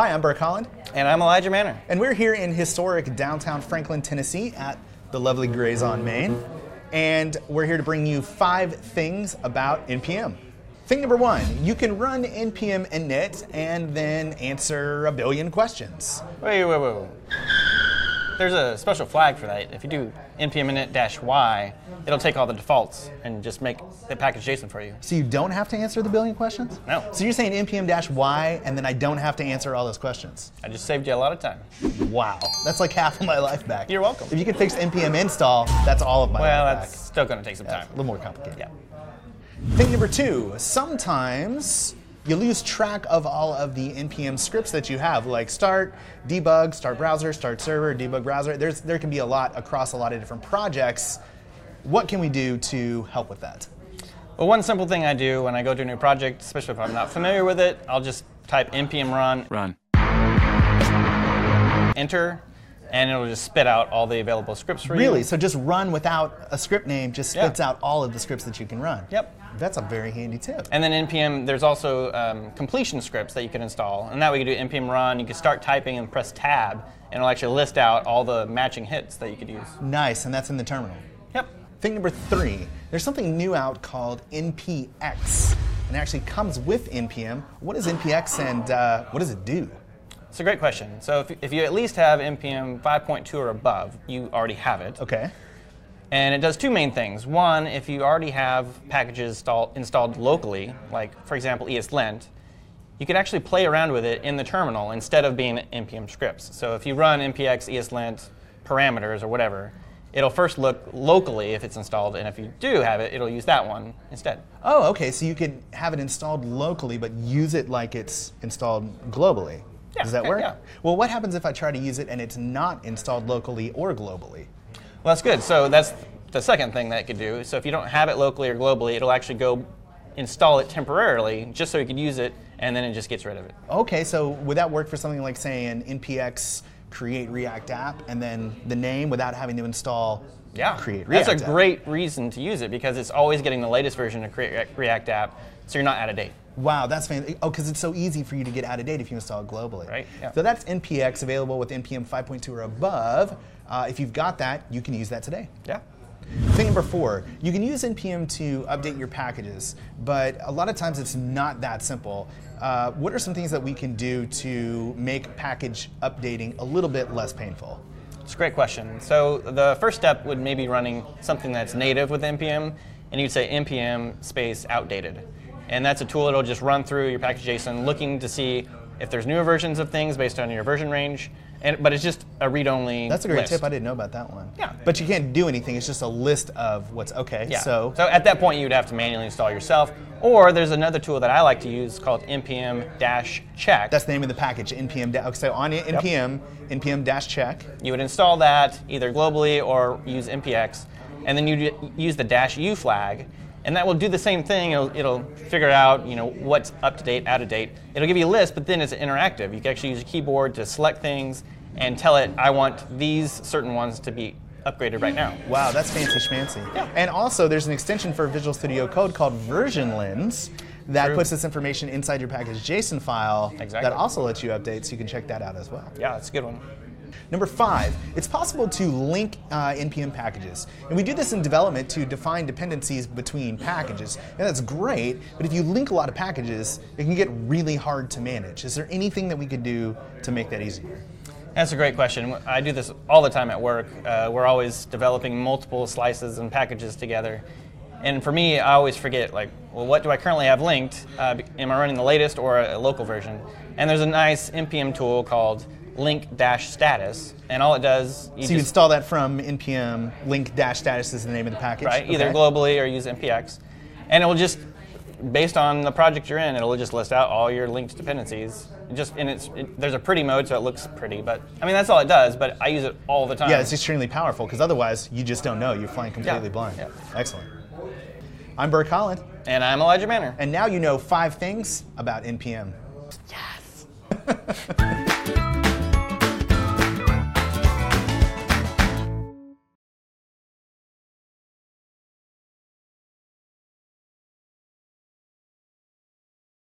Hi, I'm Burke Holland, And I'm Elijah Manor. and we're here in historic downtown Franklin, Tennessee at the lovely Grays on Main. And we're here to bring you five things about NPM. Thing number one, you can run NPM init and then answer a billion questions. Wait, wait, wait, wait. There's a special flag for that. If you do npm init dash y, it'll take all the defaults and just make the package JSON for you. So you don't have to answer the billion questions? No. So you're saying npm-y and then I don't have to answer all those questions? I just saved you a lot of time. Wow. That's like half of my life back. You're welcome. If you could fix npm install, that's all of my Well, life that's still going to take some That's time. a little more complicated. Yeah. Thing number two, sometimes you lose track of all of the npm scripts that you have, like start, debug, start browser, start server, debug browser. There's, there can be a lot across a lot of different projects. What can we do to help with that? Well, one simple thing I do when I go to a new project, especially if I'm not familiar with it, I'll just type npm run, Run. enter, and it'll just spit out all the available scripts for you. Really? So just run without a script name just Yeah. spits out all of the scripts that you can run. Yep. That's a very handy tip. And then npm, there's also um, completion scripts that you can install. And that way you can do npm run, you can start typing and press tab, and it'll actually list out all the matching hits that you could use. Nice, and that's in the terminal. Yep. Thing number three, there's something new out called NPX, and it actually comes with NPM. What is NPX and uh, what does it do? It's a great question. So if, if you at least have npm 5.2 or above, you already have it. Okay. And it does two main things. One, if you already have packages install, installed locally, like for example ESLint, you could actually play around with it in the terminal instead of being npm scripts. So if you run npx ESLint parameters or whatever, it'll first look locally if it's installed, and if you do have it, it'll use that one instead. Oh, okay. So you could have it installed locally, but use it like it's installed globally. Yeah, Does that okay, work? yeah. Well, what happens if I try to use it and it's not installed locally or globally? Well, that's good. So that's the second thing that it could do. So if you don't have it locally or globally, it'll actually go install it temporarily just so you can use it, and then it just gets rid of it. Okay, so would that work for something like, say, an NPX create React app and then the name without having to install Yeah, create React that's a app? great reason to use it because it's always getting the latest version of Create React- app, so you're not out of date. Wow, that's fantastic. Oh, because it's so easy for you to get out of date if you install it globally. Right, yeah. So that's NPX available with NPM 5.2 or above. Uh, if you've got that, you can use that today. Yeah. Thing number four, you can use NPM to update your packages, but a lot of times it's not that simple. Uh, what are some things that we can do to make package updating a little bit less painful? It's a great question. So the first step would maybe running something that's native with npm, and you'd say npm space outdated, and that's a tool that'll just run through your package JSON, looking to see if there's newer versions of things based on your version range. And but it's just a read-only. That's a great list. tip. I didn't know about that one. Yeah. But you can't do anything. It's just a list of what's okay. Yeah. So, so at that point, you'd have to manually install yourself, or there's another tool that I like to use called npm-check. that's the name of the package. NPM. da- So on npm npm dash check. You would install that either globally or use npx, and then you use the dash u flag, and that will do the same thing. It'll, it'll figure out you know what's up to date, out of date. It'll give you a list, but then it's interactive. You can actually use a keyboard to select things and tell it, I want these certain ones to be upgraded right now. Wow, that's fancy schmancy. Yeah. And also, there's an extension for Visual Studio Code called Version Lens that True. puts this information inside your package JSON file Exactly. that also lets you update, so you can check that out as well. Yeah, that's a good one. Number five, it's possible to link uh, NPM packages. And we do this in development to define dependencies between packages. And that's great, but if you link a lot of packages, it can get really hard to manage. Is there anything that we could do to make that easier? That's a great question. I do this all the time at work. Uh, we're always developing multiple slices and packages together. And for me, I always forget, like, well, what do I currently have linked? Uh, am I running the latest or a, a local version? And there's a nice npm tool called link-status, and all it does, you So you just, install that from npm link dash status is the name of the package. right, either globally or use npx, and it will just, based on the project you're in, it'll just list out all your linked dependencies. It just and it's it, there's a pretty mode, so it looks pretty, but I mean that's all it does. But I use it all the time. Yeah, it's extremely powerful because otherwise you just don't know. You're flying completely blind. yeah. Excellent. I'm Burke Holland, and I'm Elijah Manor. and now you know five things about NPM. Yes.